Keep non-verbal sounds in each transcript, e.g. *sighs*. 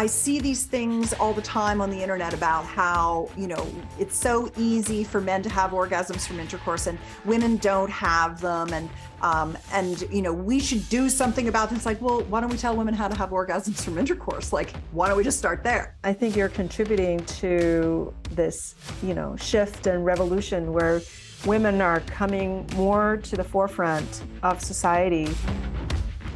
I see these things all the time on the internet about how, you know, it's so easy for men to have orgasms from intercourse and women don't have them. And, um, and, you know, we should do something about this. Like, well, why don't we tell women how to have orgasms from intercourse? Like, why don't we just start there? I think you're contributing to this, you know, shift and revolution where women are coming more to the forefront of society.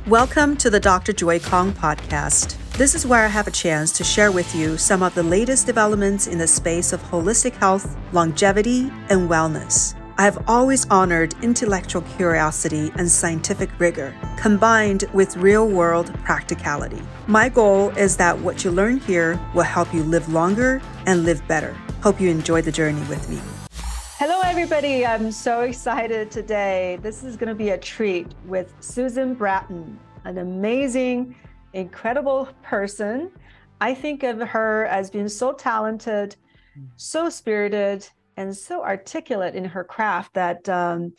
Welcome to the Dr. Joy Kong podcast. This is where I have a chance to share with you some of the latest developments in the space of holistic health, longevity, and wellness. I have always honored intellectual curiosity and scientific rigor, combined with real world practicality. My goal is that what you learn here will help you live longer and live better. Hope you enjoy the journey with me. Hello, everybody. I'm so excited today. This is going to be a treat with Susan Bratton, an amazing incredible person. I think of her as being so talented, so spirited, and so articulate in her craft that um,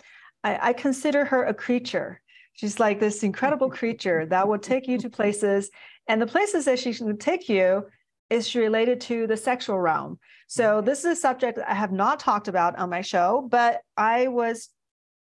I, I consider her a creature. She's like this incredible *laughs* creature that will take you to places, and the places that she can take you is related to the sexual realm. So this is a subject I have not talked about on my show, but I was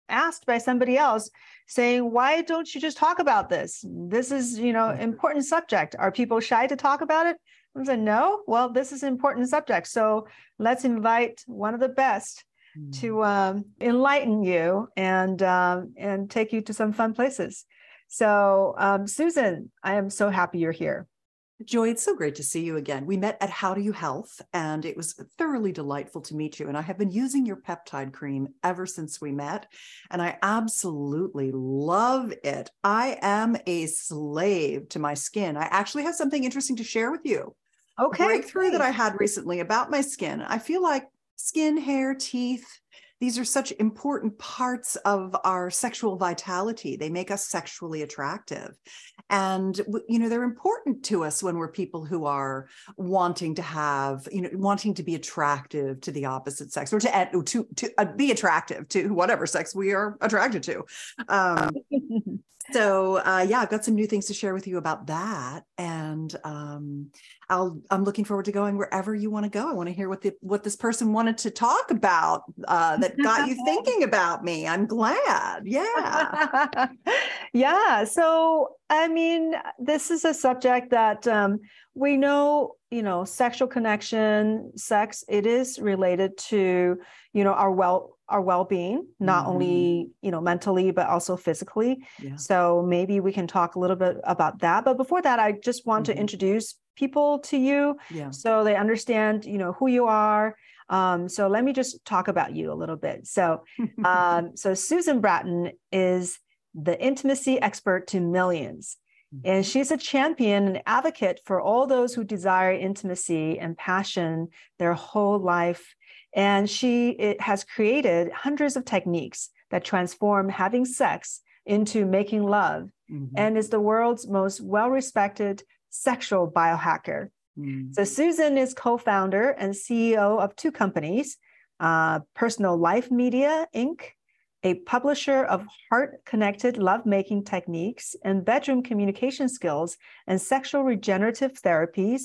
asked by somebody else saying why don't you just talk about this? This is you know important subject. Are people shy to talk about it? I said no. Well this is an important subject. So let's invite one of the best mm. to um, enlighten you and um, and take you to some fun places. So um, susan i am so happy you're here Joy, it's so great to see you again. We met at How Do You Health, and it was thoroughly delightful to meet you. And I have been using your peptide cream ever since we met, and I absolutely love it. I am a slave to my skin. I actually have something interesting to share with you. Okay. A breakthrough that I had recently about my skin. I feel like skin, hair, teeth, these are such important parts of our sexual vitality. They make us sexually attractive. And, you know, they're important to us when we're people who are wanting to have, you know, wanting to be attractive to the opposite sex or to, to, to uh, be attractive to whatever sex we are attracted to. Um, *laughs* so uh, yeah, I've got some new things to share with you about that, and um, I'll I'm looking forward to going wherever you want to go. I want to hear what the what this person wanted to talk about uh, that got you *laughs* thinking about me. I'm glad. Yeah, *laughs* yeah. So I mean, this is a subject that um, we know. You know, sexual connection, sex. It is related to you know our well our well-being not mm-hmm. only you know mentally but also physically yeah. so maybe we can talk a little bit about that but before that i just want mm-hmm. to introduce people to you yeah. so they understand you know who you are um, so let me just talk about you a little bit so *laughs* um, so susan bratton is the intimacy expert to millions mm-hmm. and she's a champion and advocate for all those who desire intimacy and passion their whole life and she has created hundreds of techniques that transform having sex into making love mm-hmm. and is the world's most well respected sexual biohacker. Mm-hmm. So, Susan is co founder and CEO of two companies uh, Personal Life Media, Inc., a publisher of heart connected lovemaking techniques and bedroom communication skills and sexual regenerative therapies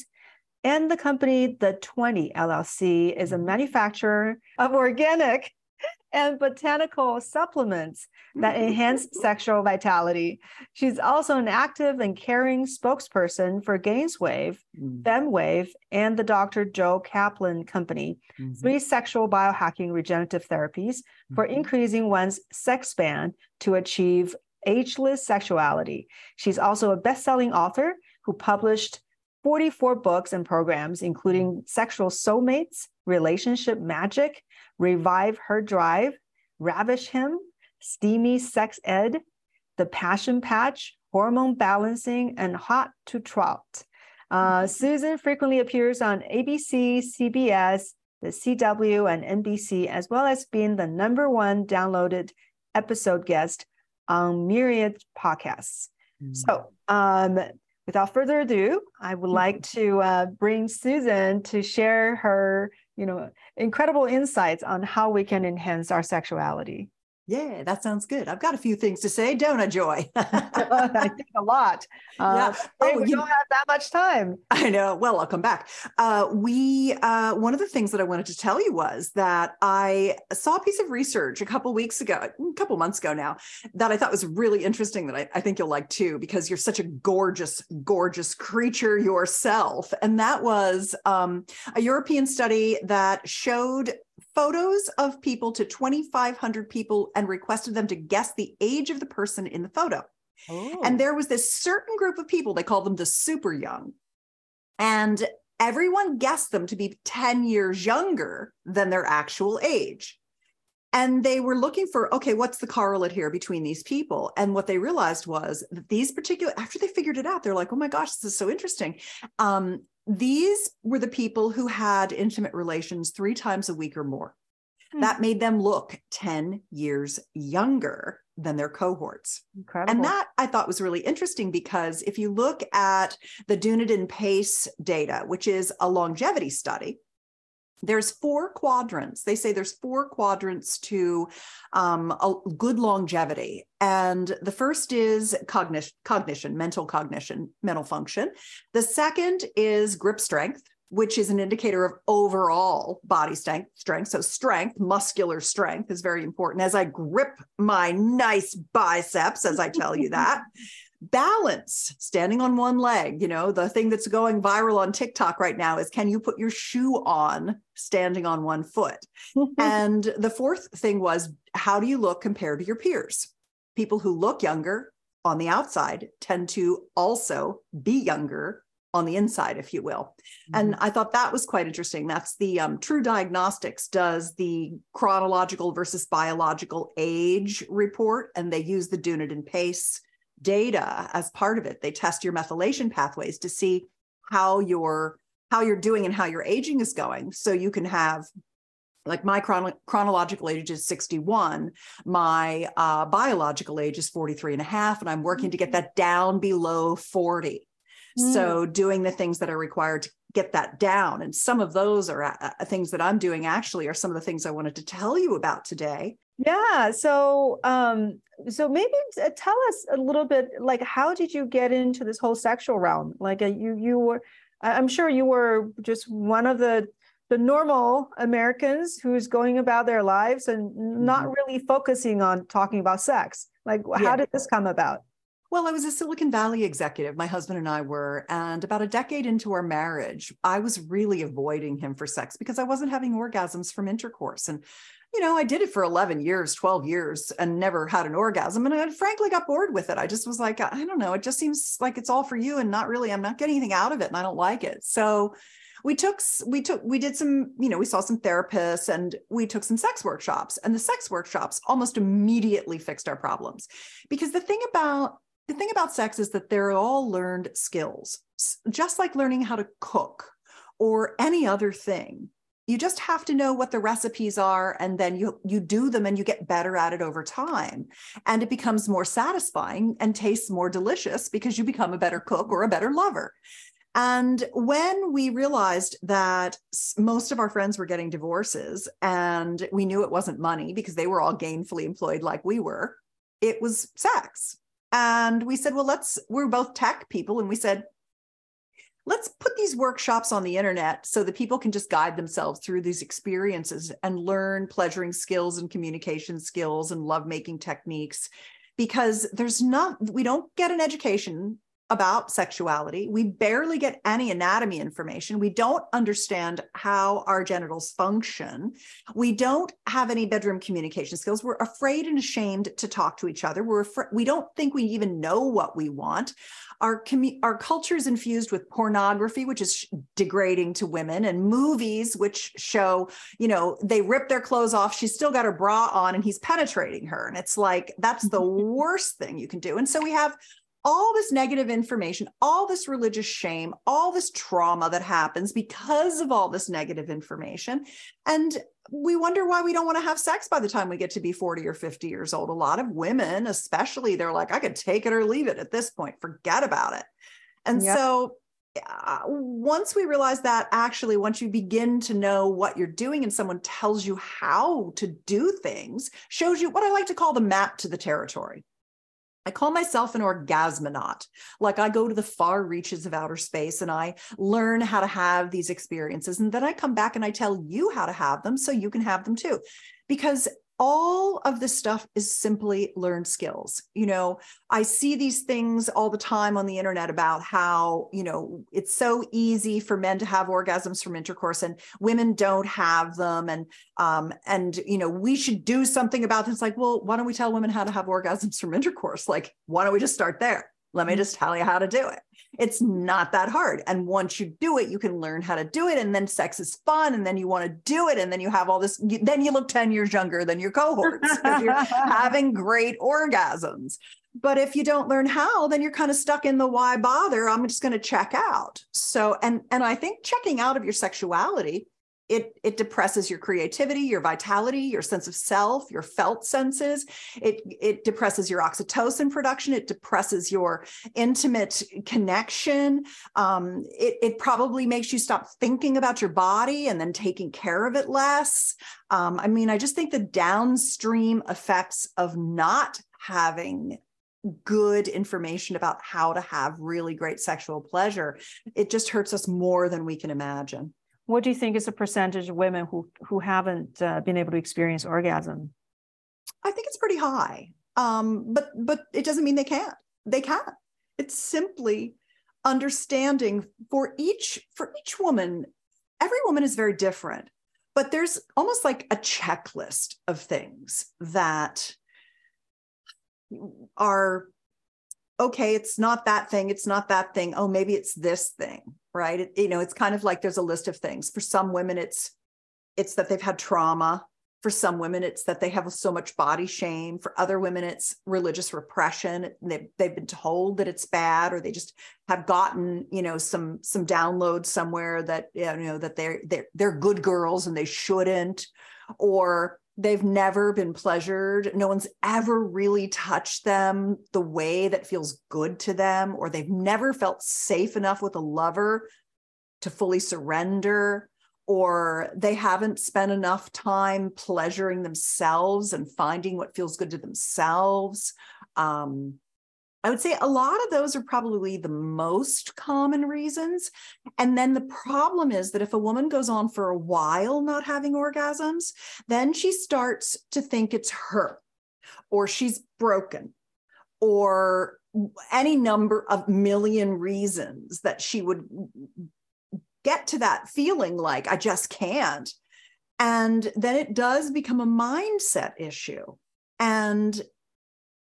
and the company, the 20 LLC, is a mm-hmm. manufacturer of organic and botanical supplements that enhance sexual vitality. She's also an active and caring spokesperson for Gainswave, mm. FemiWave, and the Dr. Joel Kaplan Company, mm-hmm. three sexual biohacking regenerative therapies mm-hmm. for increasing one's sex span to achieve ageless sexuality. She's also a best-selling author who published 44 books and programs, including Sexual Soulmates, Relationship Magic, Revive Her Drive, Ravish Him, Steamy Sex Ed, The Passion Patch, Hormone Balancing, and Hot to Trot. Uh, Susan frequently appears on ABC, CBS, the CW, and NBC, as well as being the number one downloaded episode guest on myriad podcasts. Mm-hmm. So, um, without further ado, I would like mm-hmm. to uh, bring Susan to share her, you know, incredible insights on how we can enhance our sexuality. Yeah, that sounds good. I've got a few things to say, don't I, Joy? *laughs* I think a lot. Uh, yeah. Oh, we you, don't have that much time. I know. Well, I'll come back. Uh, we uh, one of the things that I wanted to tell you was that I saw a piece of research a couple weeks ago, a couple months ago now, that I thought was really interesting. That I, I think you'll like too, because you're such a gorgeous, gorgeous creature yourself. And that was um, a European study that showed photos of people to 2,500 people and requested them to guess the age of the person in the photo. Oh. And there was this certain group of people, they called them the super young. And everyone guessed them to be 10 years younger than their actual age. And they were looking for, okay, what's the correlate here between these people? And what they realized was that these particular, after they figured it out, they're like, oh my gosh, this is so interesting. Um, these were the people who had intimate relations three times a week or more. Hmm. That made them look 10 years younger than their cohorts. Incredible. And that I thought was really interesting because if you look at the Dunedin PACE data, which is a longevity study, there's four quadrants. They say there's four quadrants to um, a good longevity. And the first is cognition cognition mental cognition mental function. The second is grip strength which is an indicator of overall body strength strength. So strength muscular strength is very important. As i grip my nice biceps as i tell you that *laughs* balance standing on one leg you know the thing that's going viral on tiktok right now is can you put your shoe on standing on one foot? And the fourth thing was how do you look compared to your peers? People who look younger on the outside tend to also be younger on the inside if you will. Mm-hmm. and i thought that was quite interesting. That's the um, TruDiagnostics does the chronological versus biological age report and they use the dunedin pace data as part of it. They test your methylation pathways to see how you're how you're doing and how your aging is going. So you can have like my chron- chronological age is 61 my uh, biological age is 43 and a half and i'm working to get mm-hmm. that down below 40 mm. so doing the things that are required to get that down and some of those are uh, uh, things that i'm doing actually are some of the things i wanted to tell you about today yeah. So, um, so maybe tell us a little bit, like, how did you get into this whole sexual realm? Like, uh, you, you were, I'm sure you were just one of the the normal Americans who's going about their lives and not mm-hmm. really focusing on talking about sex. Like, yeah. how did this come about? Well, I was a Silicon Valley executive. My husband and I were. And about a decade into our marriage, I was really avoiding him for sex because I wasn't having orgasms from intercourse. And you know, I did it for 11 years, 12 years and never had an orgasm. And I frankly got bored with it. I just was like, I don't know, it just seems like it's all for you and not really, I'm not getting anything out of it and I don't like it. So we took, we took, we did some, you know, we saw some therapists and we took some sex workshops and the sex workshops almost immediately fixed our problems. Because the thing about, the thing about sex is that they're all learned skills, just like learning how to cook or any other thing you just have to know what the recipes are and then you you do them and you get better at it over time. And it becomes more satisfying and tastes more delicious because you become a better cook or a better lover. And when we realized that most of our friends were getting divorces and we knew it wasn't money because they were all gainfully employed like we were it was sex. And we said well let's we're both tech people and we said let's put these workshops on the internet so that people can just guide themselves through these experiences and learn pleasuring skills and communication skills and lovemaking techniques. Because there's not we don't get an education about sexuality. We barely get any anatomy information. We don't understand how our genitals function. We don't have any bedroom communication skills. We're afraid and ashamed to talk to each other. We're afraid, we don't think we even know what we want. Our commu- our culture is infused with pornography, which is degrading to women, and movies which show, you know, they rip their clothes off. She's still got her bra on, and he's penetrating her, and it's like that's the *laughs* worst thing you can do. And so we have all this negative information, all this religious shame, all this trauma that happens because of all this negative information. And we wonder why we don't want to have sex by the time we get to be 40 or 50 years old. A lot of women, especially, they're like, I could take it or leave it at this point, forget about it. And yep. so uh, once we realize that actually once you begin to know what you're doing and someone tells you how to do things shows you what i like to call the map to the territory I call myself an orgasmonaut. Like I go to the far reaches of outer space and I learn how to have these experiences. And then I come back and I tell you how to have them so you can have them too. Because all of this stuff is simply learned skills. You know, I see these things all the time on the internet about how, you know, it's so easy for men to have orgasms from intercourse and women don't have them. And, um, and, you know, we should do something about this. Like, well, why don't we tell women how to have orgasms from intercourse? Like, why don't we just start there? Let me mm-hmm. just tell you how to do it. It's not that hard. And once you do it, you can learn how to do it. And then sex is fun. And then you want to do it. And then you have all this, then you look 10 years younger than your cohorts because you're *laughs* having great orgasms. But if you don't learn how, then you're kind of stuck in the why bother? I'm just going to check out. So, and and I think checking out of your sexuality it it depresses your creativity your vitality your sense of self your felt senses. It it depresses your oxytocin production. It depresses your intimate connection. Um, it, it probably makes you stop thinking about your body and then taking care of it less. Um, i mean i just think the downstream effects of not having good information about how to have really great sexual pleasure it just hurts us more than we can imagine what do you think is the percentage of women who who haven't uh, been able to experience orgasm? I think it's pretty high, um, but but it doesn't mean they can't. They can. It's simply understanding for each for each woman. Every woman is very different, but there's almost like a checklist of things that are okay. It's not that thing. It's not that thing. Oh, maybe it's this thing right it, you know it's kind of like there's a list of things for some women it's it's that they've had trauma for some women it's that they have so much body shame for other women it's religious repression they've, they've been told that it's bad or they just have gotten you know some some downloads somewhere that you know that they're they're, they're good girls and they shouldn't or they've never been pleasured. No one's ever really touched them the way that feels good to them, or they've never felt safe enough with a lover to fully surrender, or they haven't spent enough time pleasuring themselves and finding what feels good to themselves. Um, I would say a lot of those are probably the most common reasons. And then the problem is that if a woman goes on for a while not having orgasms, then she starts to think it's her or she's broken or any number of million reasons that she would get to that feeling like I just can't. And then it does become a mindset issue. And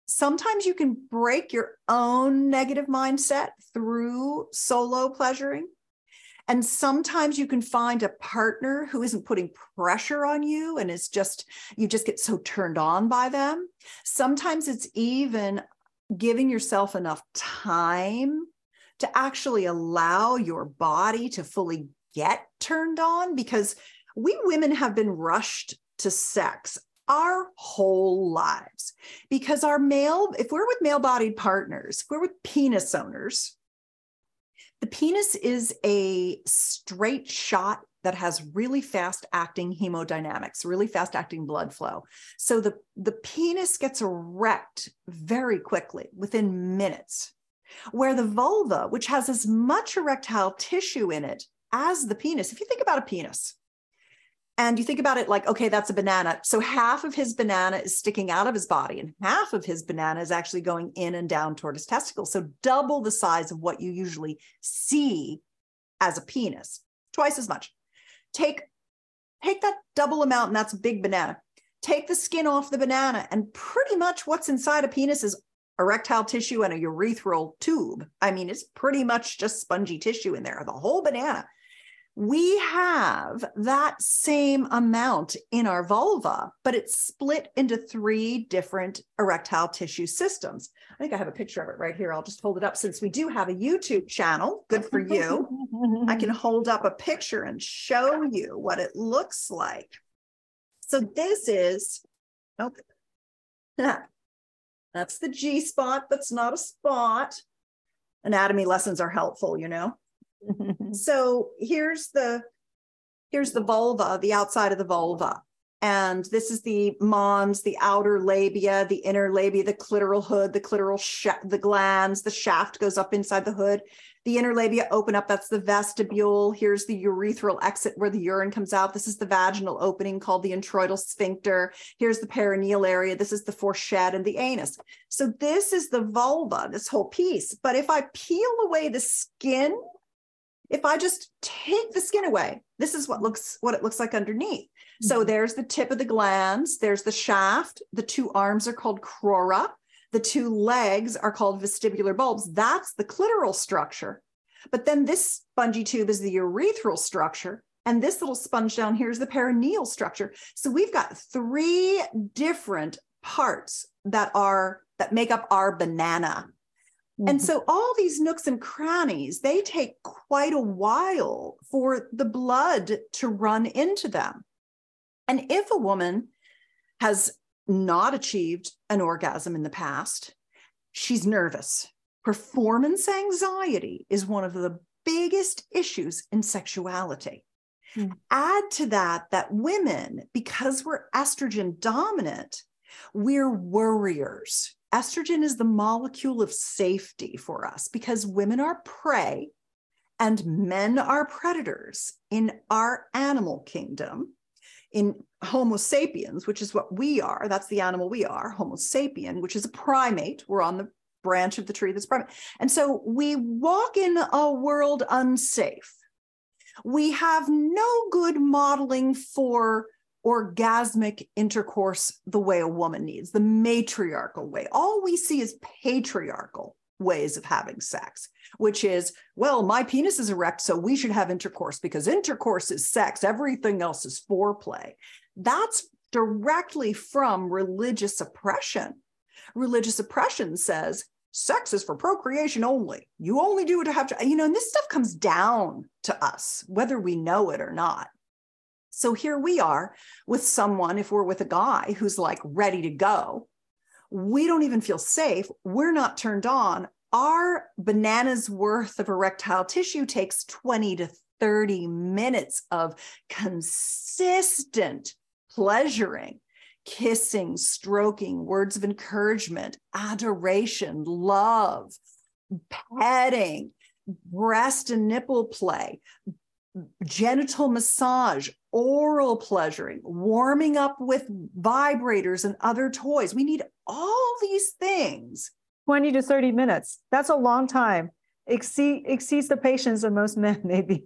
sometimes you can break your own negative mindset through solo pleasuring. And sometimes you can find a partner who isn't putting pressure on you and is just, you just get so turned on by them. Sometimes it's even giving yourself enough time to actually allow your body to fully get turned on because we women have been rushed to sex our whole lives because our male, if we're with male bodied partners, if we're with penis owners, the penis is a straight shot that has really fast acting hemodynamics, really fast acting blood flow. So the, the penis gets erect very quickly within minutes, where the vulva, which has as much erectile tissue in it as the penis, if you think about a penis, and you think about it like, okay, that's a banana. So half of his banana is sticking out of his body, and half of his banana is actually going in and down toward his testicles. So double the size of what you usually see as a penis, twice as much. Take, take that double amount, and that's a big banana. Take the skin off the banana, and pretty much what's inside a penis is erectile tissue and a urethral tube. I mean, it's pretty much just spongy tissue in there, the whole banana we have that same amount in our vulva, but it's split into three different erectile tissue systems. I think I have a picture of it right here. I'll just hold it up since we do have a YouTube channel. Good for you. I can *laughs* hold up a picture and show you what it looks like. So this is, okay. *laughs* that's the G spot. That's not a spot. Anatomy lessons are helpful, you know. Mm-hmm. so here's the here's the vulva, the outside of the vulva. And this is the mons, the outer labia, the inner labia, the clitoral hood, the clitoral sh- the glans, the shaft goes up inside the hood. The inner labia open up, that's the vestibule. Here's the urethral exit where the urine comes out. This is the vaginal opening called the introital sphincter. Here's the perineal area. This is the fourchette and the anus. So this is the vulva, this whole piece. But if I peel away the skin, if I just take the skin away, this is what looks what it looks like underneath. So mm-hmm. there's the tip of the glans, there's the shaft, the two arms are called crura, the two legs are called vestibular bulbs. That's the clitoral structure. But then this spongy tube is the urethral structure. And this little sponge down here is the perineal structure. So we've got three different parts that are that make up our banana. Mm-hmm. And so all these nooks and crannies, they take quite a while for the blood to run into them. And if a woman has not achieved an orgasm in the past, she's nervous. Performance anxiety is one of the biggest issues in sexuality. Mm. Add to that that women, because we're estrogen dominant, we're worriers. Estrogen is the molecule of safety for us because women are prey and men are predators in our animal kingdom in Homo sapiens, which is what we are, that's the animal we are, Homo sapien, which is a primate. We're on the branch of the tree that's primate. And so we walk in a world unsafe. We have no good modeling for orgasmic intercourse the way a woman needs, the matriarchal way. All we see is patriarchal ways of having sex which is, well, my penis is erect, so we should have intercourse because intercourse is sex, everything else is foreplay. That's directly from religious oppression. Religious oppression says sex is for procreation only. You only do it to have to, you know, and this stuff comes down to us, whether we know it or not. So here we are with someone, if we're with a guy who's like ready to go, we don't even feel safe. We're not turned on our banana's worth of erectile tissue takes 20 to 30 minutes of consistent pleasuring, kissing, stroking, words of encouragement, adoration, love, petting, breast and nipple play, genital massage, oral pleasuring, warming up with vibrators and other toys. We need all these things 20 to 30 minutes. That's a long time. Exceed, exceeds the patience of most men, *laughs* maybe.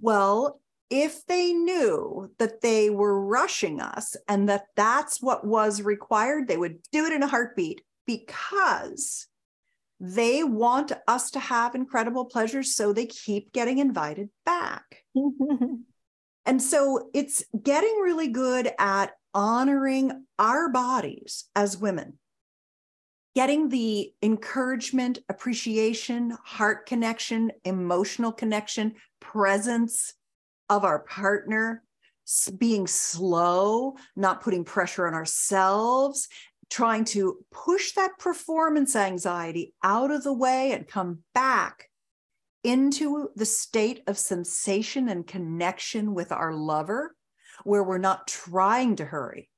well, if they knew that they were rushing us and that that's what was required, they would do it in a heartbeat because they want us to have incredible pleasures. So they keep getting invited back. *laughs* and so it's getting really good at honoring our bodies as women getting the encouragement, appreciation, heart connection, emotional connection, presence of our partner, being slow, not putting pressure on ourselves, trying to push that performance anxiety out of the way and come back into the state of sensation and connection with our lover, where we're not trying to hurry.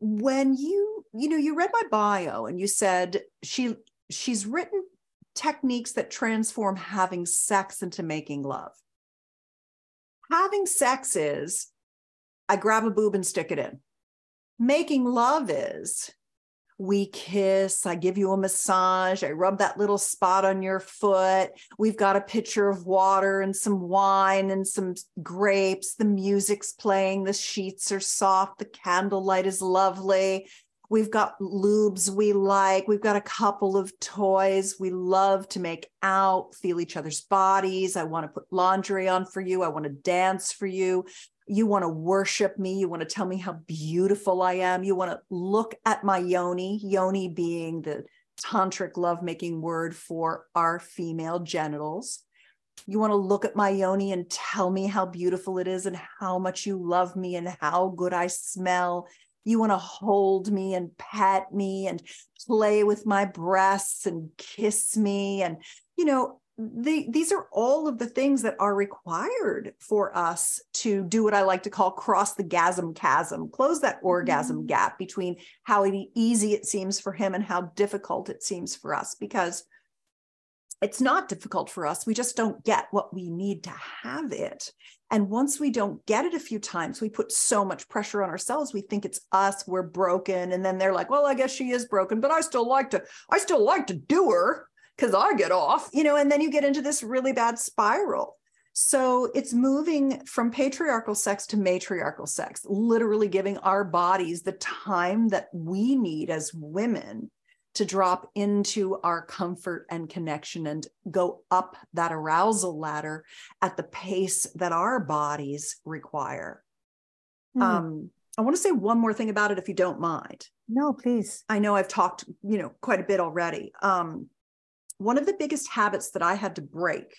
When you you know, you read my bio and you said she she's written techniques that transform having sex into making love. Having sex is I grab a boob and stick it in. Making love is we kiss, I give you a massage, I rub that little spot on your foot. We've got a pitcher of water and some wine and some grapes. The music's playing, the sheets are soft, the candlelight is lovely. We've got lubes we like. We've got a couple of toys. We love to make out, feel each other's bodies. I want to put laundry on for you. I want to dance for you. You want to worship me. You want to tell me how beautiful I am. You want to look at my yoni, yoni being the tantric lovemaking word for our female genitals. You want to look at my yoni and tell me how beautiful it is and how much you love me and how good I smell you want to hold me and pat me and play with my breasts and kiss me. And, you know, the, these are all of the things that are required for us to do what I like to call cross the gasm chasm, close that orgasm mm-hmm. gap between how easy it seems for him and how difficult it seems for us. Because it's not difficult for us. We just don't get what we need to have it. And once we don't get it a few times, we put so much pressure on ourselves. We think it's us, we're broken. And then they're like, well, I guess she is broken, but I still like to, I still like to do her because I get off, you know, and then you get into this really bad spiral. So it's moving from patriarchal sex to matriarchal sex, literally giving our bodies the time that we need as women to drop into our comfort and connection and go up that arousal ladder at the pace that our bodies require. Mm. Um, I want to say one more thing about it, if you don't mind. No, please. I know I've talked, you know, quite a bit already. Um, one of the biggest habits that I had to break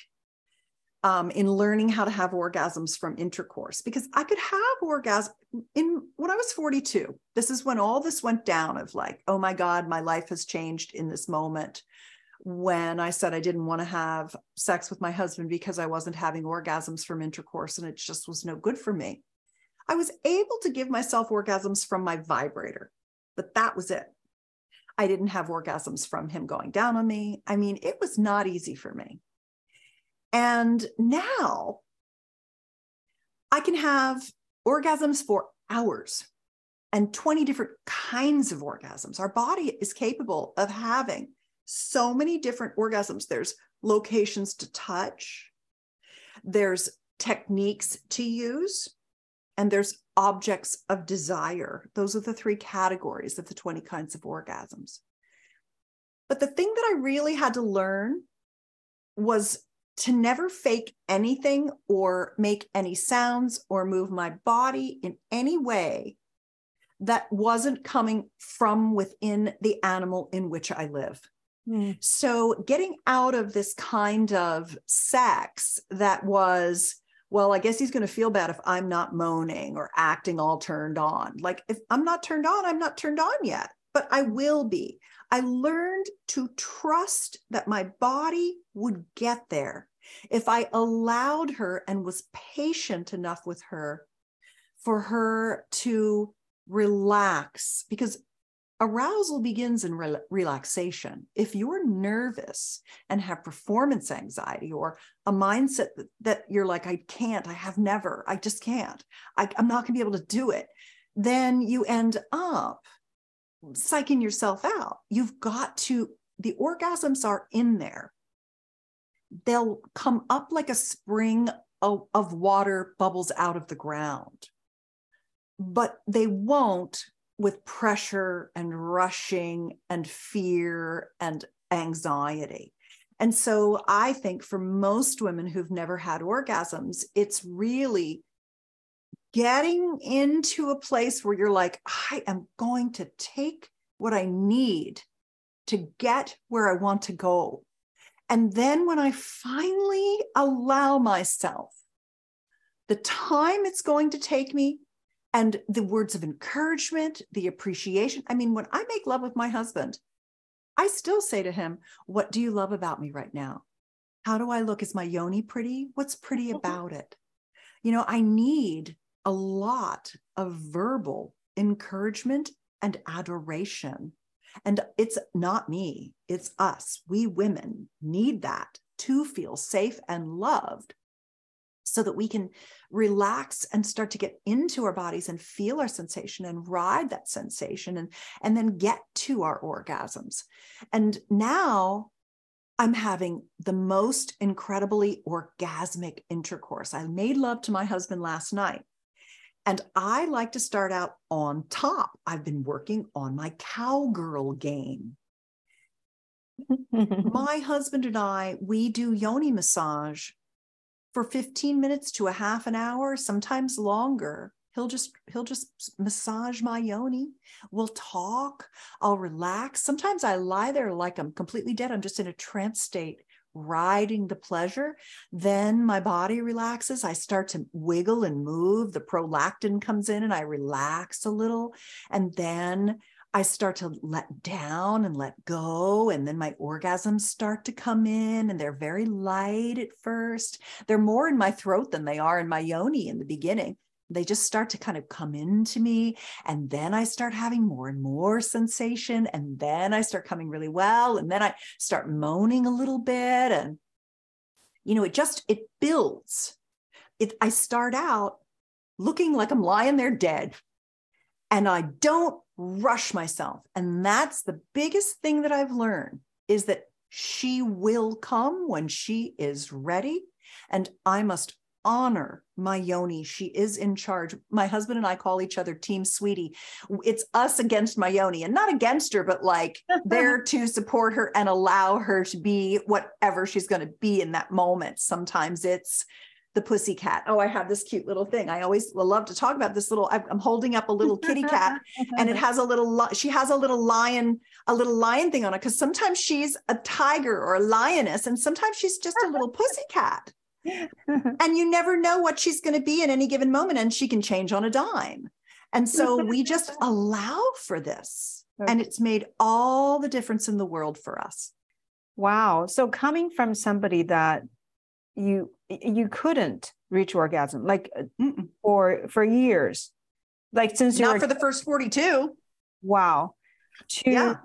um, in learning how to have orgasms from intercourse, because I could have orgasm in when I was 42. This is when all this went down of like, oh my God, my life has changed in this moment. When I said I didn't want to have sex with my husband because I wasn't having orgasms from intercourse and it just was no good for me. I was able to give myself orgasms from my vibrator, but that was it. I didn't have orgasms from him going down on me. I mean, it was not easy for me. And now I can have orgasms for hours and 20 different kinds of orgasms. Our body is capable of having so many different orgasms. There's locations to touch, there's techniques to use, and there's objects of desire. Those are the three categories of the 20 kinds of orgasms. But the thing that I really had to learn was to never fake anything or make any sounds or move my body in any way that wasn't coming from within the animal in which I live. Mm. So, getting out of this kind of sex that was well, I guess he's going to feel bad if I'm not moaning or acting all turned on. Like, if I'm not turned on, I'm not turned on yet, but I will be. I learned to trust that my body would get there if I allowed her and was patient enough with her for her to relax because arousal begins in re- relaxation. If you're nervous and have performance anxiety or a mindset that, that you're like, I can't, I have never, I just can't, I, I'm not going to be able to do it, then you end up psyching yourself out. You've got to, the orgasms are in there. They'll come up like a spring of, of water bubbles out of the ground, but they won't with pressure and rushing and fear and anxiety. And so I think for most women who've never had orgasms, it's really getting into a place where you're like, I am going to take what I need to get where I want to go. And then when I finally allow myself the time it's going to take me and the words of encouragement, the appreciation. I mean, when I make love with my husband, I still say to him, What do you love about me right now? How do I look? Is my yoni pretty? What's pretty mm-hmm. about it? You know, I need a lot of verbal encouragement and adoration. And it's not me, it's us. We women need that to feel safe and loved so that we can relax and start to get into our bodies and feel our sensation and ride that sensation and and then get to our orgasms and now i'm having the most incredibly orgasmic intercourse i made love to my husband last night and I like to start out on top. I've been working on my cowgirl game. *laughs* my husband and I, we do yoni massage for 15 minutes to a half an hour, sometimes longer. He'll just he'll just massage my yoni. We'll talk. I'll relax. Sometimes I lie there like I'm completely dead. I'm just in a trance state, riding the pleasure. Then my body relaxes. I start to wiggle and move. The prolactin comes in and I relax a little. And then I start to let down and let go. And then my orgasms start to come in, and they're very light at first. They're more in my throat than they are in my yoni in the beginning. They just start to kind of come into me. And then I start having more and more sensation. And then I start coming really well. And then I start moaning a little bit. And, you know, it just, it builds. It, I start out looking like I'm lying there dead. And I don't rush myself. And that's the biggest thing that I've learned is that she will come when she is ready. And I must honor my yoni. She is in charge. My husband and I call each other Team Sweetie. It's us against my yoni and not against her, but like *laughs* there to support her and allow her to be whatever she's going to be in that moment. Sometimes it's the pussy cat. Oh, I have this cute little thing. I always love to talk about this little. I'm holding up a little kitty cat, *laughs* and it has a little. She has a little lion, a little lion thing on it. Because sometimes she's a tiger or a lioness, and sometimes she's just a little pussy cat. *laughs* and you never know what she's going to be in any given moment, and she can change on a dime. And so we just *laughs* allow for this, and it's made all the difference in the world for us. Wow. So coming from somebody that you you couldn't reach orgasm like uh, Mm-mm. for for years like since you not for the first 42 wow to yeah.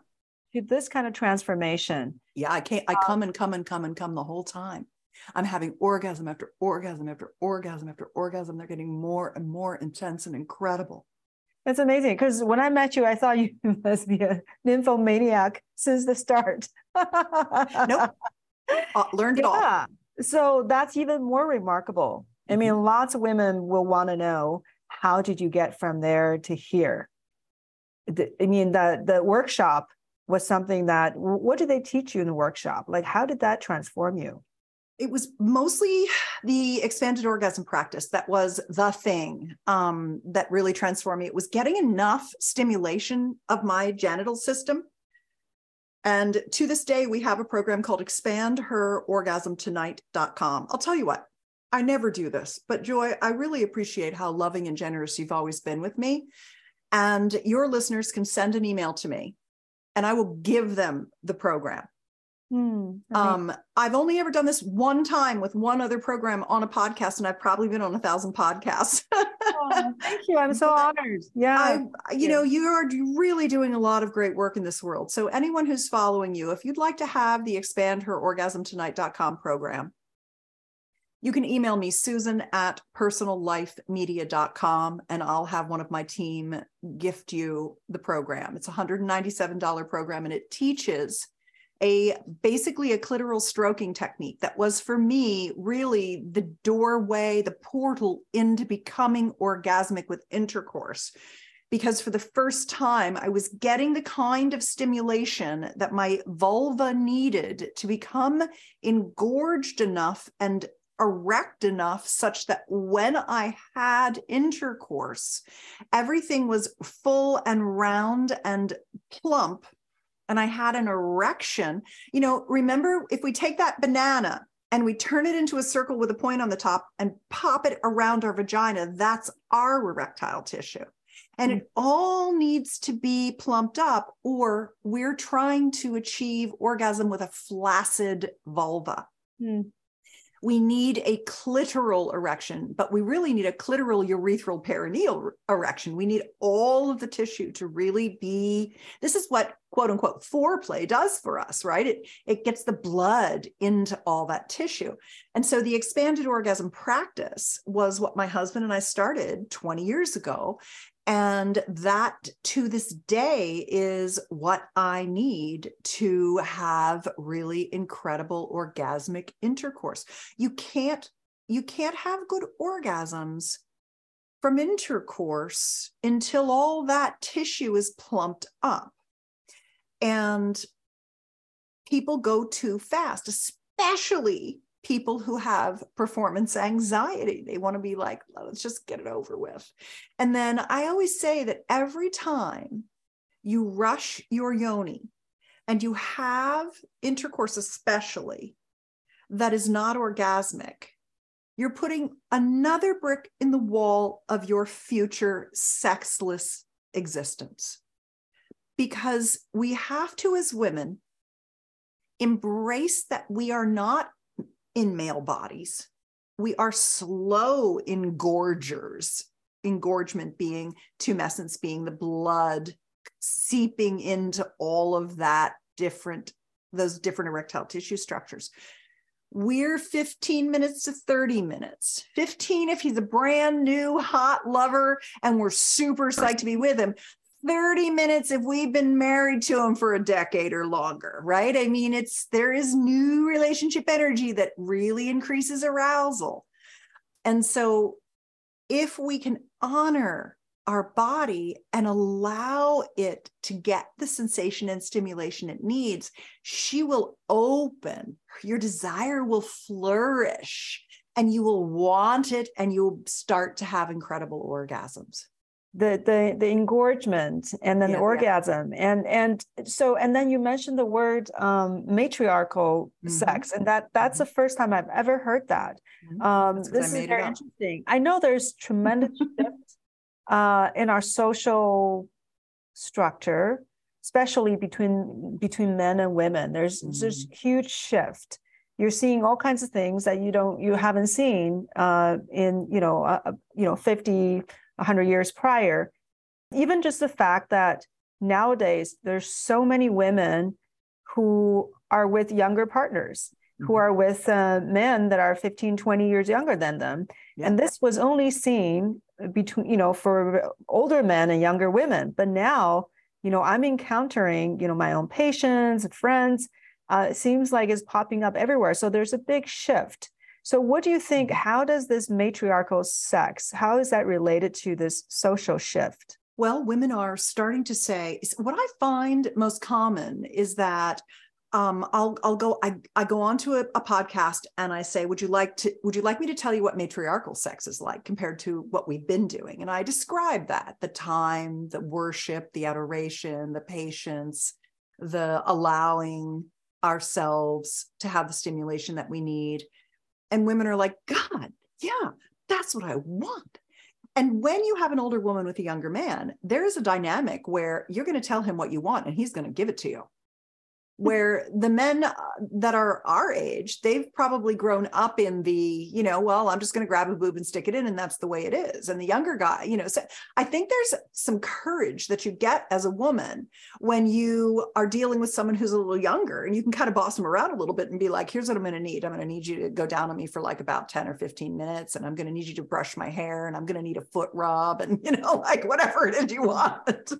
to this kind of transformation yeah i can't i come and come and come and come the whole time i'm having orgasm after orgasm after orgasm after orgasm they're getting more and more intense and incredible that's amazing because when I met you, I thought you *laughs* must be a nymphomaniac since the start. *laughs* nope. Uh, learned it yeah. all. So that's even more remarkable. I mean, mm-hmm. lots of women will want to know how did you get from there to here? I mean, the the workshop was something that what did they teach you in the workshop? Like, how did that transform you? It was mostly the expanded orgasm practice that was the thing um, that really transformed me. It was getting enough stimulation of my genital system and to this day, we have a program called expandherorgasmtonight.com. I'll tell you what, I never do this, but Joy, I really appreciate how loving and generous you've always been with me. And your listeners can send an email to me and I will give them the program. Mm, um, I've only ever done this one time with one other program on a podcast, and I've probably been on a thousand podcasts. oh, *laughs* thank you. I'm so honored. Yeah. I, you know, you are really doing a lot of great work in this world. So, anyone who's following you, if you'd like to have the expand her orgasmtonight.com program, you can email me, Susan at personallifemedia.com, and I'll have one of my team gift you the program. It's a $197 program and it teaches a basically a clitoral stroking technique that was for me really the doorway, the portal into becoming orgasmic with intercourse. Because for the first time, I was getting the kind of stimulation that my vulva needed to become engorged enough and erect enough such that when I had intercourse, everything was full and round and plump and I had an erection. You know, remember if we take that banana and we turn it into a circle with a point on the top and pop it around our vagina, that's our erectile tissue. And it all needs to be plumped up, or we're trying to achieve orgasm with a flaccid vulva. Mm we need a clitoral erection, but we really need a clitoral urethral perineal erection. We need all of the tissue to really be. This is what quote unquote foreplay does for us, right? It, it gets the blood into all that tissue. And so the expanded orgasm practice was what my husband and I started 20 years ago. And that to this day is what I need to have really incredible orgasmic intercourse. You can't you can't have good orgasms from intercourse until all that tissue is plumped up. And people go too fast, especially people who have performance anxiety. They want to be like, let's just get it over with. And then I always say that every time you rush your yoni and you have intercourse, especially that is not orgasmic, you're putting another brick in the wall of your future sexless existence because we have to, as women, embrace that we are not in male bodies. We are slow engorgers, engorgement being tumescence, being the blood seeping into all of that different, those different erectile tissue structures. We're 15 minutes to 30 minutes. 15 if he's a brand new hot lover and we're super psyched to be with him. 30 minutes if we've been married to him for a decade or longer, right? I mean, it's there is new relationship energy that really increases arousal. And so if we can honor our body and allow it to get the sensation and stimulation it needs, she will open, your desire will flourish, and you will want it, and you'll start to have incredible orgasms the the the engorgement and then yeah, the orgasm yeah. and and so and then you mentioned the word um matriarchal mm-hmm. sex and that that's mm-hmm. the first time i've ever heard that mm-hmm. um this is very interesting i know there's tremendous *laughs* shift uh in our social structure especially between between men and women there's there's mm-hmm. huge shift you're seeing all kinds of things that you don't you haven't seen uh in you know uh, uh you know 50 100 years prior. Even just the fact that nowadays there's so many women who are with younger partners who mm-hmm. are with uh, men that are 15 20 years younger than them yeah. and this was only seen between you know for older men and younger women but now you know i'm encountering you know my own patients and friends uh, it seems like it's popping up everywhere so there's a big shift so, what do you think? Mm-hmm. How does this matriarchal sex, how is that related to this social shift? Well, women are starting to say what I find most common is that um, I'll I'll go I, I go onto a, a podcast and I say, would you like to would you like me to tell you what matriarchal sex is like compared to what we've been doing? And I describe that the time, the worship, the adoration, the patience, the allowing ourselves to have the stimulation that we need and women are like, God, yeah, that's what I want. And when you have an older woman with a younger man, there is a dynamic where you're going to tell him what you want and he's going to give it to you where the men uh, that are our age they've probably grown up in the you know well i'm just going to grab a boob and stick it in and that's the way it is. And the younger guy you know so i think there's some courage that you get as a woman when you are dealing with someone who's a little younger and you can kind of boss them around a little bit and be like here's what i'm going to need. I'm going to need you to go down on me for like about 10 or 15 minutes and i'm going to need you to brush my hair and i'm going to need a foot rub and *laughs* you know like whatever it is you want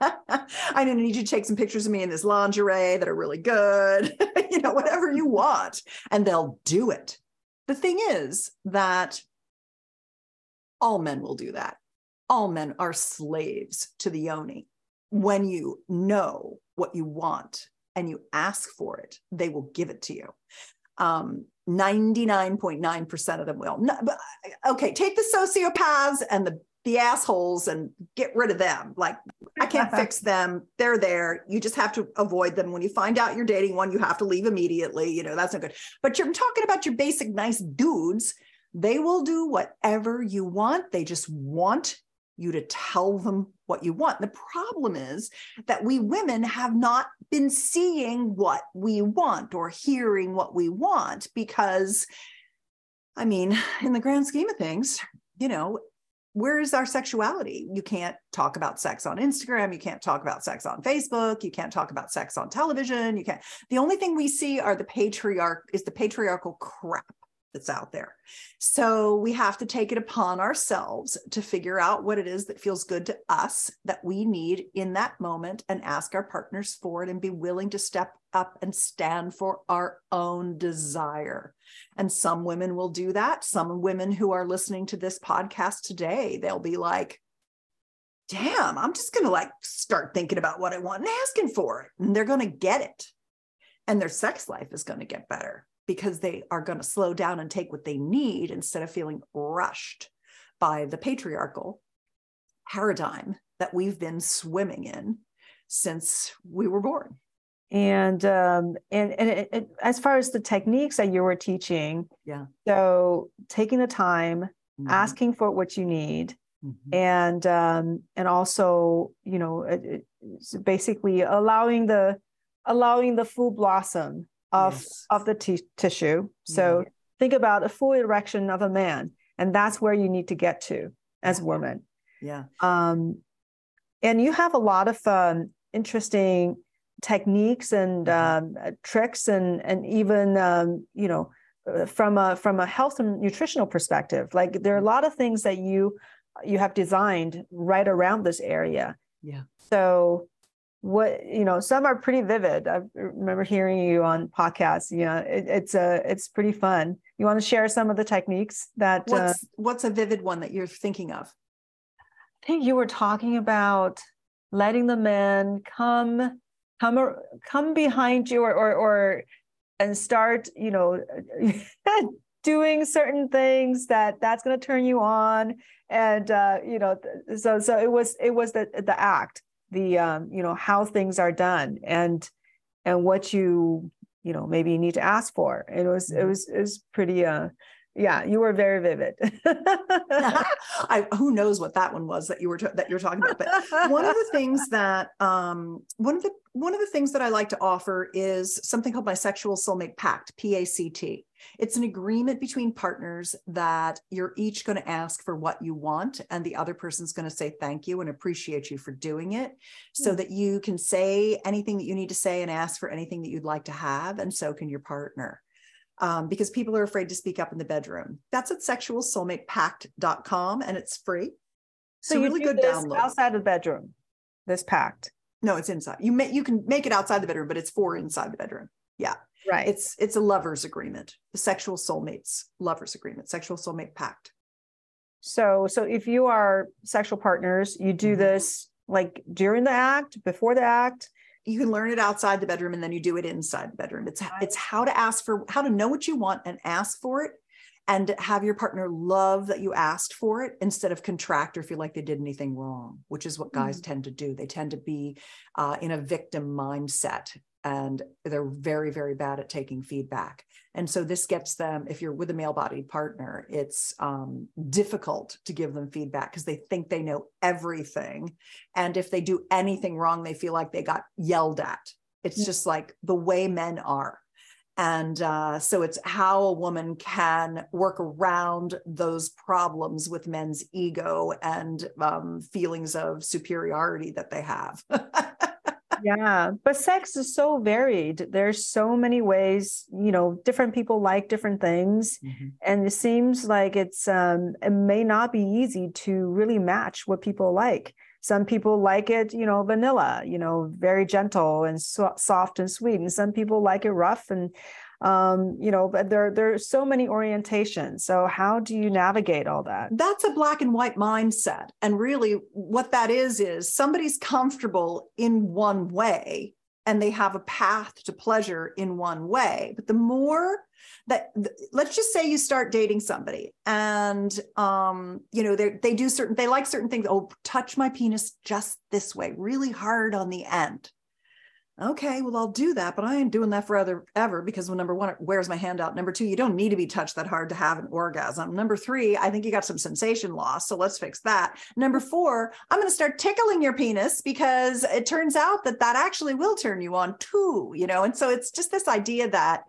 *laughs* I'm going to need you to take some pictures of me in this lingerie that are really good, *laughs* you know, whatever you *laughs* want. And they'll do it. The thing is that all men will do that. All men are slaves to the yoni. When you know what you want and you ask for it, they will give it to you. Um, 99.9% of them will. No, but, okay, take the sociopaths and the the assholes and get rid of them. Like I can't *laughs* fix them. They're there. You just have to avoid them. When you find out you're dating one, you have to leave immediately. You know, that's not good. But you're talking about your basic nice dudes. They will do whatever you want. They just want you to tell them what you want. The problem is that we women have not been seeing what we want or hearing what we want because I mean, *sighs* in the grand scheme of things, you know, where is our sexuality? You can't talk about sex on Instagram. You can't talk about sex on Facebook. You can't talk about sex on television. You can't. The only thing we see are the patriarch is the patriarchal crap that's out there. So we have to take it upon ourselves to figure out what it is that feels good to us that we need in that moment and ask our partners for it and be willing to step up and stand for our own desire. And some women will do that. Some women who are listening to this podcast today, they'll be like, damn, I'm just going to like start thinking about what I want and asking for it. And they're going to get it. And their sex life is going to get better because they are going to slow down and take what they need instead of feeling rushed by the patriarchal paradigm that we've been swimming in since we were born and um and and it, it, as far as the techniques that you were teaching yeah so taking the time mm-hmm. asking for what you need mm-hmm. and um, and also you know it, basically allowing the allowing the full blossom of yes. of the t- tissue. So yeah. think about a full erection of a man, and that's where you need to get to as a woman. Yeah. Um, and you have a lot of um, interesting techniques and mm-hmm. um, tricks, and and even um, you know uh, from a from a health and nutritional perspective. Like there are a lot of things that you you have designed right around this area. Yeah. So what you know some are pretty vivid. I remember hearing you on podcasts you know it, it's a it's pretty fun. You want to share some of the techniques that what's uh, what's a vivid one that you're thinking of? I think you were talking about letting the men come come come behind you or or, or and start you know *laughs* doing certain things that that's going to turn you on. And uh you know so so it was it was the the act the um, you know how things are done and and what you you know maybe you need to ask for it was it mm-hmm. was it was pretty uh yeah you were very vivid *laughs* *laughs* I, who knows what that one was that you were that you're talking about but one of the things *laughs* that um one of the one of the things that i like to offer is something called my sexual soulmate pact pact it's an agreement between partners that you're each going to ask for what you want, and the other person's going to say thank you and appreciate you for doing it so mm. that you can say anything that you need to say and ask for anything that you'd like to have. And so can your partner. Um, because people are afraid to speak up in the bedroom. That's at sexualsoulmatepact.com and it's free. So, so really good download. outside of the bedroom, this pact. No, it's inside. You may you can make it outside the bedroom, but it's for inside the bedroom. Yeah. Right. It's it's a lover's agreement, the sexual soulmates lover's agreement, sexual soulmate pact. So so if you are sexual partners, you do mm-hmm. this like during the act, before the act. You can learn it outside the bedroom and then you do it inside the bedroom. It's it's how to ask for how to know what you want and ask for it and have your partner love that you asked for it instead of contract or feel like they did anything wrong, which is what guys mm-hmm. tend to do. They tend to be uh, in a victim mindset and they're very very bad at taking feedback and so this gets them if you're with a male bodied partner it's um, difficult to give them feedback because they think they know everything and if they do anything wrong they feel like they got yelled at it's yeah. just like the way men are and uh, so it's how a woman can work around those problems with men's ego and um, feelings of superiority that they have. *laughs* Yeah but sex is so varied. There's so many ways you know different people like different things mm-hmm. and it seems like it's um it may not be easy to really match what people like some people like it you know vanilla you know very gentle and so- soft and sweet and some people like it rough and um, you know, but there there's so many orientations. So how do you navigate all that? That's a black and white mindset. And really what that is is somebody's comfortable in one way and they have a path to pleasure in one way. But the more that let's just say you start dating somebody and um you know they they do certain they like certain things oh touch my penis just this way really hard on the end okay, well, I'll do that, but I ain't doing that forever ever because well, number one, where's my hand out? Number two, you don't need to be touched that hard to have an orgasm. Number three, I think you got some sensation loss. So let's fix that. Number four, I'm going to start tickling your penis because it turns out that that actually will turn you on too, you know? And so it's just this idea that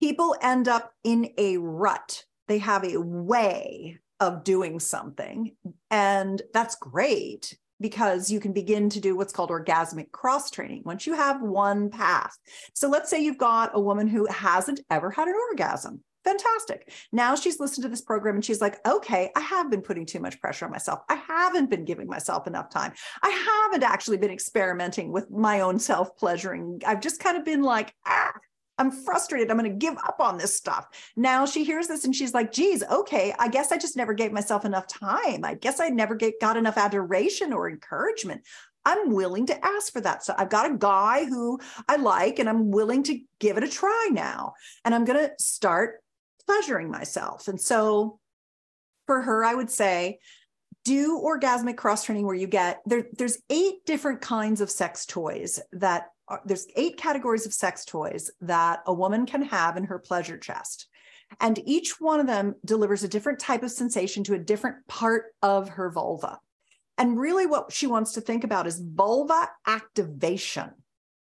people end up in a rut. They have a way of doing something and that's great because you can begin to do what's called orgasmic cross training once you have one path. So let's say you've got a woman who hasn't ever had an orgasm. Fantastic. Now she's listened to this program and she's like, okay, I have been putting too much pressure on myself. I haven't been giving myself enough time. I haven't actually been experimenting with my own self pleasuring. I've just kind of been like, ah, I'm frustrated. I'm going to give up on this stuff. Now she hears this and she's like, geez, okay, I guess I just never gave myself enough time. I guess I never get, got enough adoration or encouragement. I'm willing to ask for that. So I've got a guy who I like and I'm willing to give it a try now. And I'm going to start pleasuring myself. And so for her, I would say, do orgasmic cross training where you get there, there's eight different kinds of sex toys that there's eight categories of sex toys that a woman can have in her pleasure chest. And each one of them delivers a different type of sensation to a different part of her vulva. And really, what she wants to think about is vulva activation.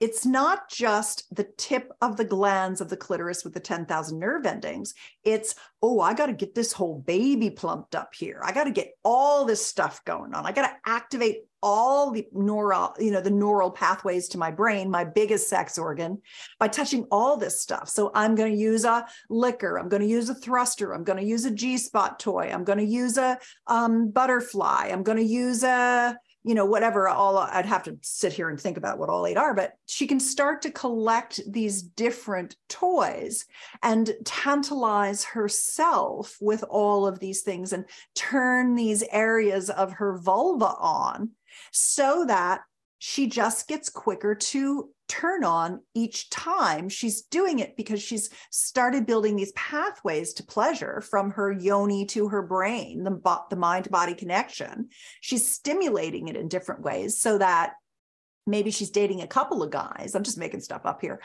It's not just the tip of the glans of the clitoris with the 10,000 nerve endings. It's, oh, I got to get this whole baby plumped up here. I got to get all this stuff going on. I got to activate all the neural, you know, the neural pathways to my brain, my biggest sex organ, by touching all this stuff. So I'm going to use a licker. I'm going to use a thruster. I'm going to use a G spot toy. I'm going to use a um, butterfly. I'm going to use a you know whatever all i'd have to sit here and think about what all eight are but she can start to collect these different toys and tantalize herself with all of these things and turn these areas of her vulva on so that she just gets quicker to turn on each time she's doing it because she's started building these pathways to pleasure from her yoni to her brain, the, the mind body connection. She's stimulating it in different ways so that maybe she's dating a couple of guys. I'm just making stuff up here.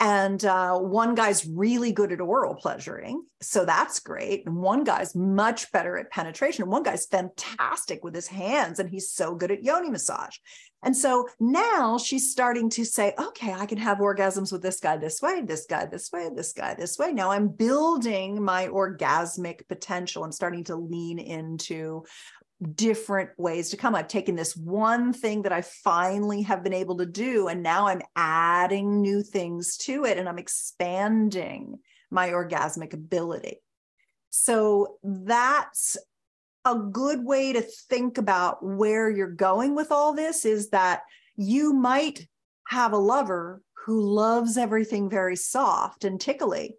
And uh, one guy's really good at oral pleasuring. So that's great. And one guy's much better at penetration. One guy's fantastic with his hands and he's so good at yoni massage. And so now she's starting to say, okay, I can have orgasms with this guy this way, this guy this way, this guy this way. Now I'm building my orgasmic potential. I'm starting to lean into different ways to come. I've taken this one thing that I finally have been able to do, and now I'm adding new things to it and I'm expanding my orgasmic ability. So that's a good way to think about where you're going with all this is that you might have a lover who loves everything very soft and tickly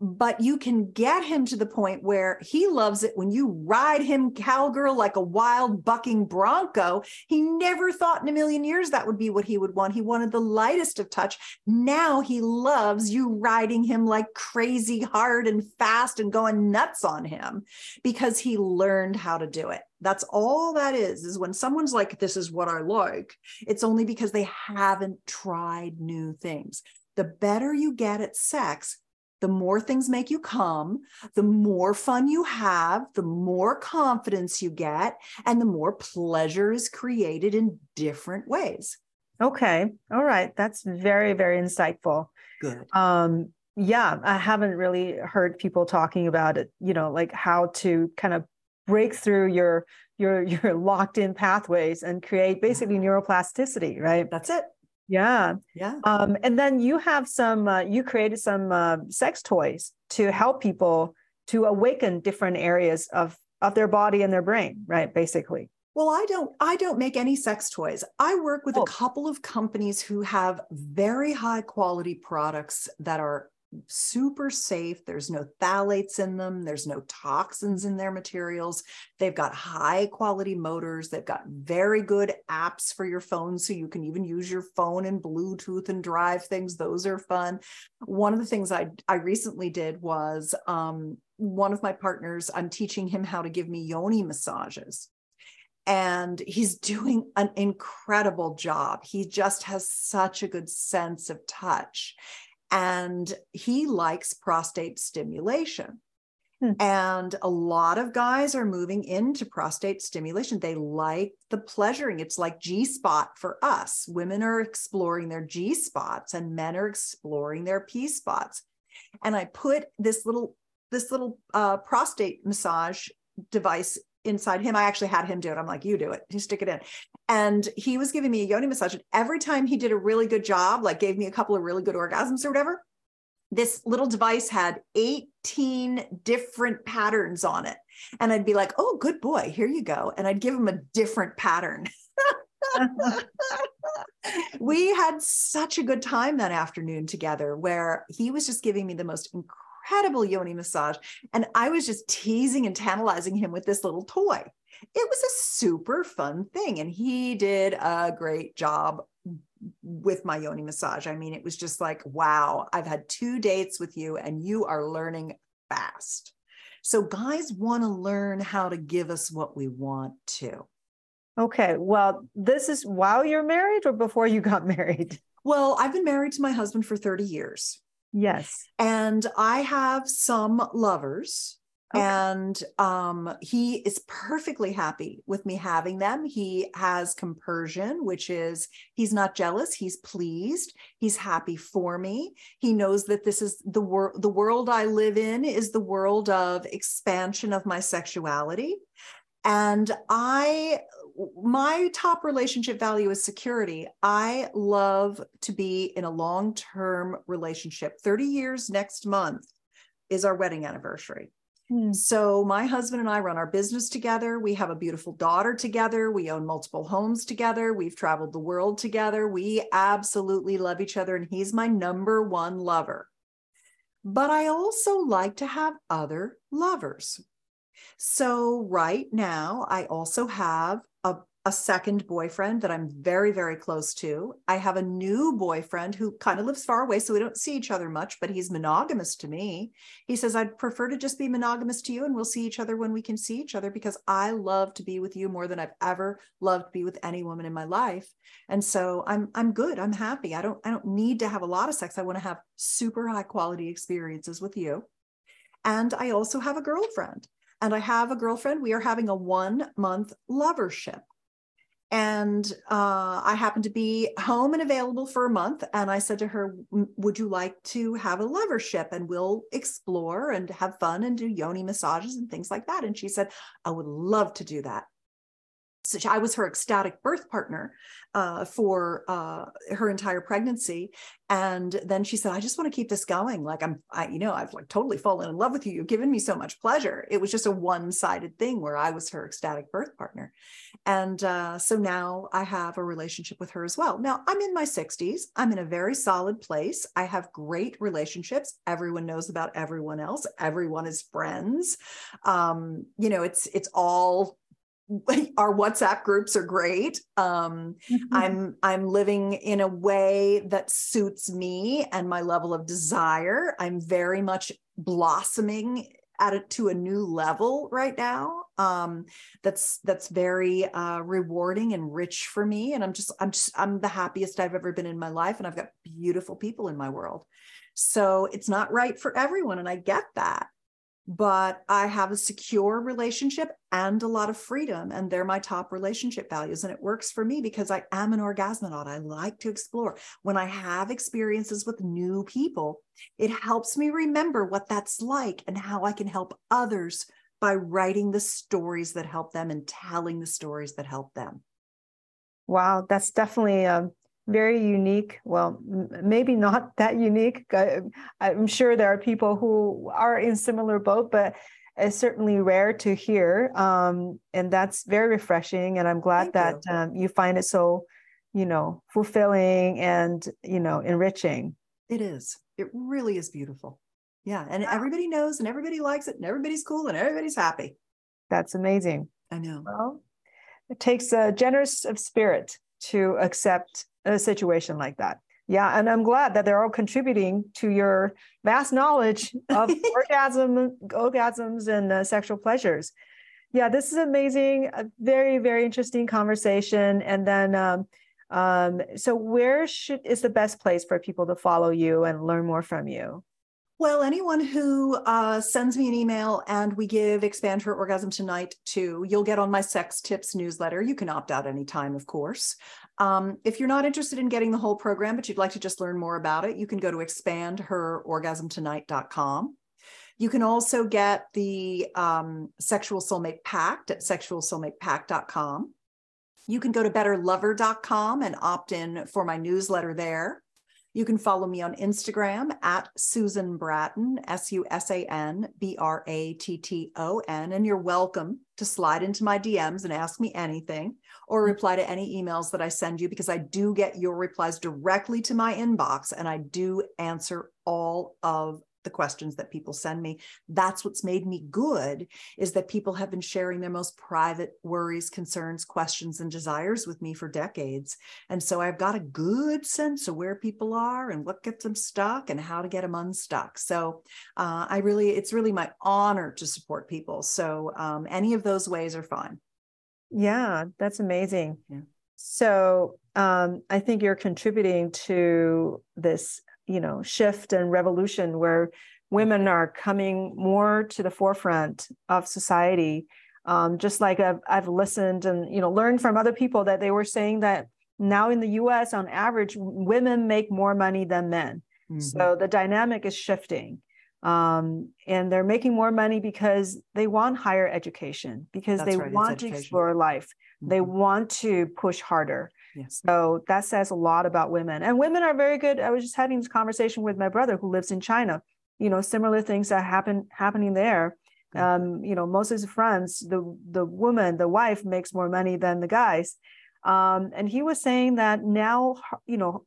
but you can get him to the point where he loves it when you ride him cowgirl like a wild bucking bronco. He never thought in a million years that would be what he would want. He wanted the lightest of touch. Now he loves you riding him like crazy hard and fast and going nuts on him because he learned how to do it. That's all that is, is when someone's like, this is what I like, it's only because they haven't tried new things. The better you get at sex, the more things make you come, the more fun you have, the more confidence you get, and the more pleasure is created in different ways. Okay. All right. That's very, very insightful. Good. Um, yeah, I haven't really heard people talking about it, you know, like how to kind of break through your your your *laughs* locked in pathways and create basically neuroplasticity, right? That's it. Yeah. Yeah. Um, and then you have some, uh, you created some uh, sex toys to help people to awaken different areas of, of their body and their brain, right? Basically. Well, I don't I don't make any sex toys. I work with oh. a couple of companies who have very high quality products that are super safe. There's no phthalates in them, there's no toxins in their materials. They've got high quality motors, they've got very good apps for your phone. So you can even use your phone and Bluetooth and drive things. Those are fun. One of the things I, I recently did was um, one of my partners, I'm teaching him how to give me yoni massages and he's *laughs* doing an incredible job. He just has such a good sense of touch and he likes prostate stimulation. Hmm. And a lot of guys are moving into prostate stimulation. They like the pleasuring. It's like G spot for us. Women are exploring their G spots and men are exploring their P spots. And I put this little this little uh, prostate massage device inside him. I actually had him do it. I'm like, you do it. You stick it in. And he was giving me a yoni massage. And every time he did a really good job, like gave me a couple of really good orgasms or whatever, this little device had 18 different patterns on it. And I'd be like, oh, good boy, here you go. And I'd give him a different pattern. *laughs* *laughs* we had such a good time that afternoon together where he was just giving me the most incredible incredible yoni massage. And I was just teasing and tantalizing him with this little toy. It was a super fun thing. And he did a great job with my yoni massage. I mean, it was just like, wow, I've had two dates with you and you are learning fast. So, guys want to learn how to give us what we want to. Okay. Well, this is while you're married or before you got *laughs* married? Well, I've been married to my husband for 30 years. Yes. And I have some lovers Okay. And um, he is perfectly happy with me having them. He has compersion, which is he's not jealous, he's pleased, he's happy for me. He knows that this is the world the world I live in is the world of expansion of my sexuality. And I my top relationship value is security. I love to be in a long-term relationship. 30 years next month is our wedding anniversary. Hmm. So my husband and I run our business together. We have a beautiful daughter together. We own multiple homes together. We've traveled the world together. We absolutely love each other and he's my number one lover. But I also like to have other lovers. So right now I also have a a second boyfriend that I'm very, very close to. I have a new boyfriend who kind of lives far away, so we don't see each other much, but he's monogamous to me. He says, I'd prefer to just be monogamous to you, and we'll see each other when we can see each other because I love to be with you more than I've ever loved to be with any woman in my life. And so I'm I'm good. I'm happy. I don't I don't need to have a lot of sex. I want to have super high quality experiences with you. And I also have a girlfriend. And I have a girlfriend. We are having a one month lovership and uh, I happened to be home and available for a month. And I said to her, Would you like to have a lovership and we'll explore and have fun and do yoni massages and things like that? And she said, I would love to do that. So I was her ecstatic birth partner uh, for uh, her entire pregnancy. And then she said, I just want to keep this going. Like I'm, I, you know, I've like totally fallen in love with you. You've given me so much pleasure. It was just a one-sided thing where I was her ecstatic birth partner. And uh, so now I have a relationship with her as well. Now I'm in my 60s. I'm in a very solid place. I have great relationships. Everyone knows about everyone else. Everyone is friends. Um, you know, it's it's all *laughs* our WhatsApp groups are great. Um, mm-hmm. I'm I'm living in a way that suits me and my level of desire. I'm very much blossoming at it to a new level right now. Um, that's that's very uh, rewarding and rich for me. And I'm just I'm just I'm the happiest I've ever been in my life, and I've got beautiful people in my world. So it's not right for everyone, and I get that but I have a secure relationship and a lot of freedom. And they're my top relationship values. And it works for me because I am an orgasmonaut. I like to explore. When I have experiences with new people, it helps me remember what that's like and how I can help others by writing the stories that help them and telling the stories that help them. Wow, that's definitely um, very unique. Well, maybe not *laughs* that unique. I, I'm sure there are people who are in similar boat, but it's certainly rare to hear. Um, and that's very refreshing. And I'm glad Thank that you. Um, you find it so, you know, fulfilling and, you know, enriching. It is. It really is beautiful. Yeah. And wow. everybody knows and everybody likes it and everybody's cool and everybody's happy. That's amazing. I know. Well, it takes a generous of spirit to accept a situation like that. Yeah, and I'm glad that they're all contributing to your vast knowledge of *laughs* orgasm, orgasms, and uh, sexual pleasures. Yeah, this is amazing. A very, very interesting conversation. And then, um, um, so where should is the best place for people to follow you and learn more from you? Well, anyone who uh, sends me an email and we give Expand Her Orgasm Tonight to, you'll get on my sex tips newsletter. You can opt out anytime, of course. Um, if you're not interested in getting the whole program, but you'd like to just learn more about it, you can go to expandherorgasmtonight.com. You can also get the um, Sexual Soulmate Pact at sexualsoulmatepact.com. You can go to betterlover.com and opt in for my newsletter there. You can follow me on Instagram at Susan Bratton, S U S A N B R A T T O N. And you're welcome to slide into my DMs and ask me anything or mm-hmm. reply to any emails that I send you because I do get your replies directly to my inbox and I do answer all of the questions that people send me. That's what's made me good is that people have been sharing their most private worries concerns questions and desires with me for decades. And so i've got a good sense of where people are and what gets them stuck and how to get them unstuck. So uh, i really it's really my honor to support people. So um, any of those ways are fine. Yeah that's amazing. Yeah. so um, i think you're contributing to this you know shift and revolution where women are coming more to the forefront of society um, just like I've, I've listened and you know learned from other people that they were saying that now in the us on average women make more money than men. Mm-hmm. so the dynamic is shifting um, and they're making more money because they want higher education because That's they right, want to explore life. Mm-hmm. they want to push harder yes. so that says a lot about women. And women are very good. I was just having this conversation with my brother who lives in china you know similar things that happen happening there. Um, you know most of his friends the the woman the wife makes more money than the guys. Um, and he was saying that now you know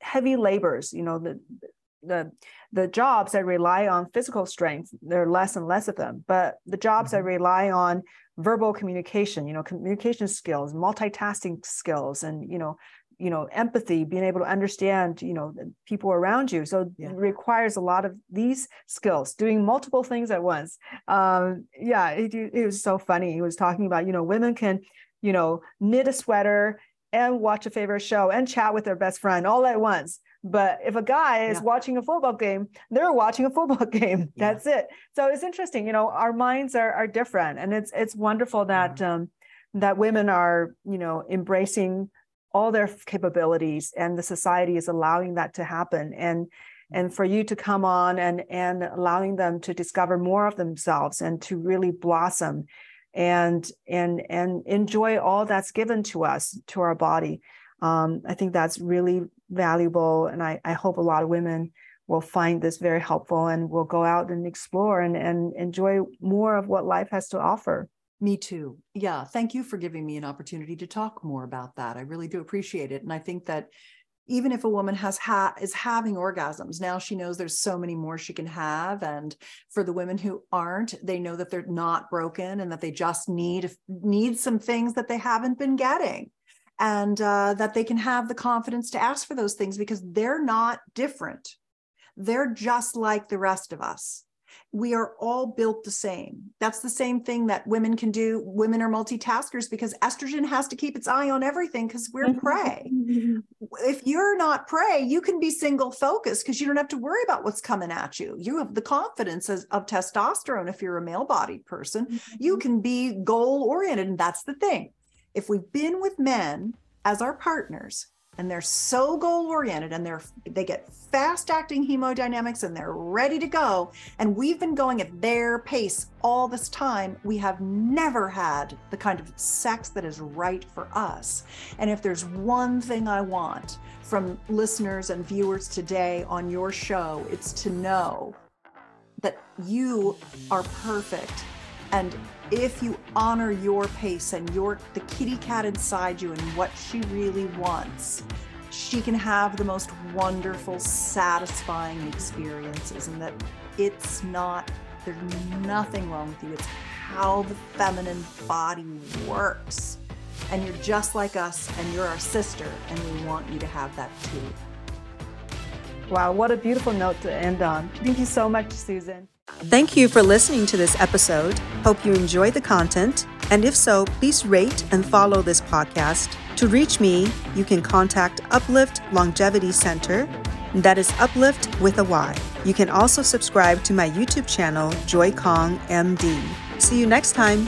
heavy labors you know the the the jobs that rely on physical strength there are less and less of them but the jobs mm-hmm. that rely on verbal communication you know communication skills multitasking skills and you know you know empathy being able to understand you know people around you so yeah. it requires a lot of these skills doing multiple things at once um yeah it, it was so funny he was talking about you know women can you know knit a sweater and watch a favorite show and chat with their best friend all at once but if a guy is yeah. watching a football game they're watching a football *laughs* game. Yeah. that's it. So it's interesting you know our minds are are different. And it's it's wonderful that um that women are you know embracing all their capabilities and the society is allowing that to happen. And and for you to come on and and allowing them to discover more of themselves and to really blossom and and and enjoy all that's given to us to our body. Um, i think that's really valuable and I, I hope a lot of women will find this very helpful and will go out and explore and, and enjoy more of what life has to offer me too. Yeah. Thank you for giving me an opportunity to talk more about that. I really do appreciate it. And I think that even if a woman has ha- is having orgasms now she knows there's so many more she can have and for the women who aren't they know that they're not broken and that they just need need some things that they haven't been getting and uh, that they can have the confidence to ask for those things because they're not different they're just like the rest of us we are all built the same. That's the same thing that women can do. Women are multitaskers because estrogen has to keep its eye on everything because we're mm-hmm. prey. if you're not prey, you can be single focused because you don't have to worry about what's coming at you. You have the confidence of, of testosterone if you're a male bodied person. You mm-hmm. can be goal oriented. And that's the thing. If we've been with men as our partners, and they're so goal oriented and they're they get fast acting hemodynamics and they're ready to go and we've been going at their pace all this time we have never had the kind of sex that is right for us. And if there's one thing i want from listeners and viewers today on your show it's to know that you are perfect and if you honor your pace and your the kitty cat inside you and what she really wants she can have the most wonderful satisfying experiences and that it's not there's nothing wrong with you. It's how the feminine body works. And you're just like us and you're our sister and we want you to have that too. Wow what a beautiful note to end on. Thank you so much susan Thank you for listening to this episode. Hope you enjoyed the content. And if so, please rate and follow this podcast. To reach me, you can contact Uplyft Longevity Center. That is Uplift with a Y. You can also subscribe to my YouTube channel, Joy Kong MD. See you next time.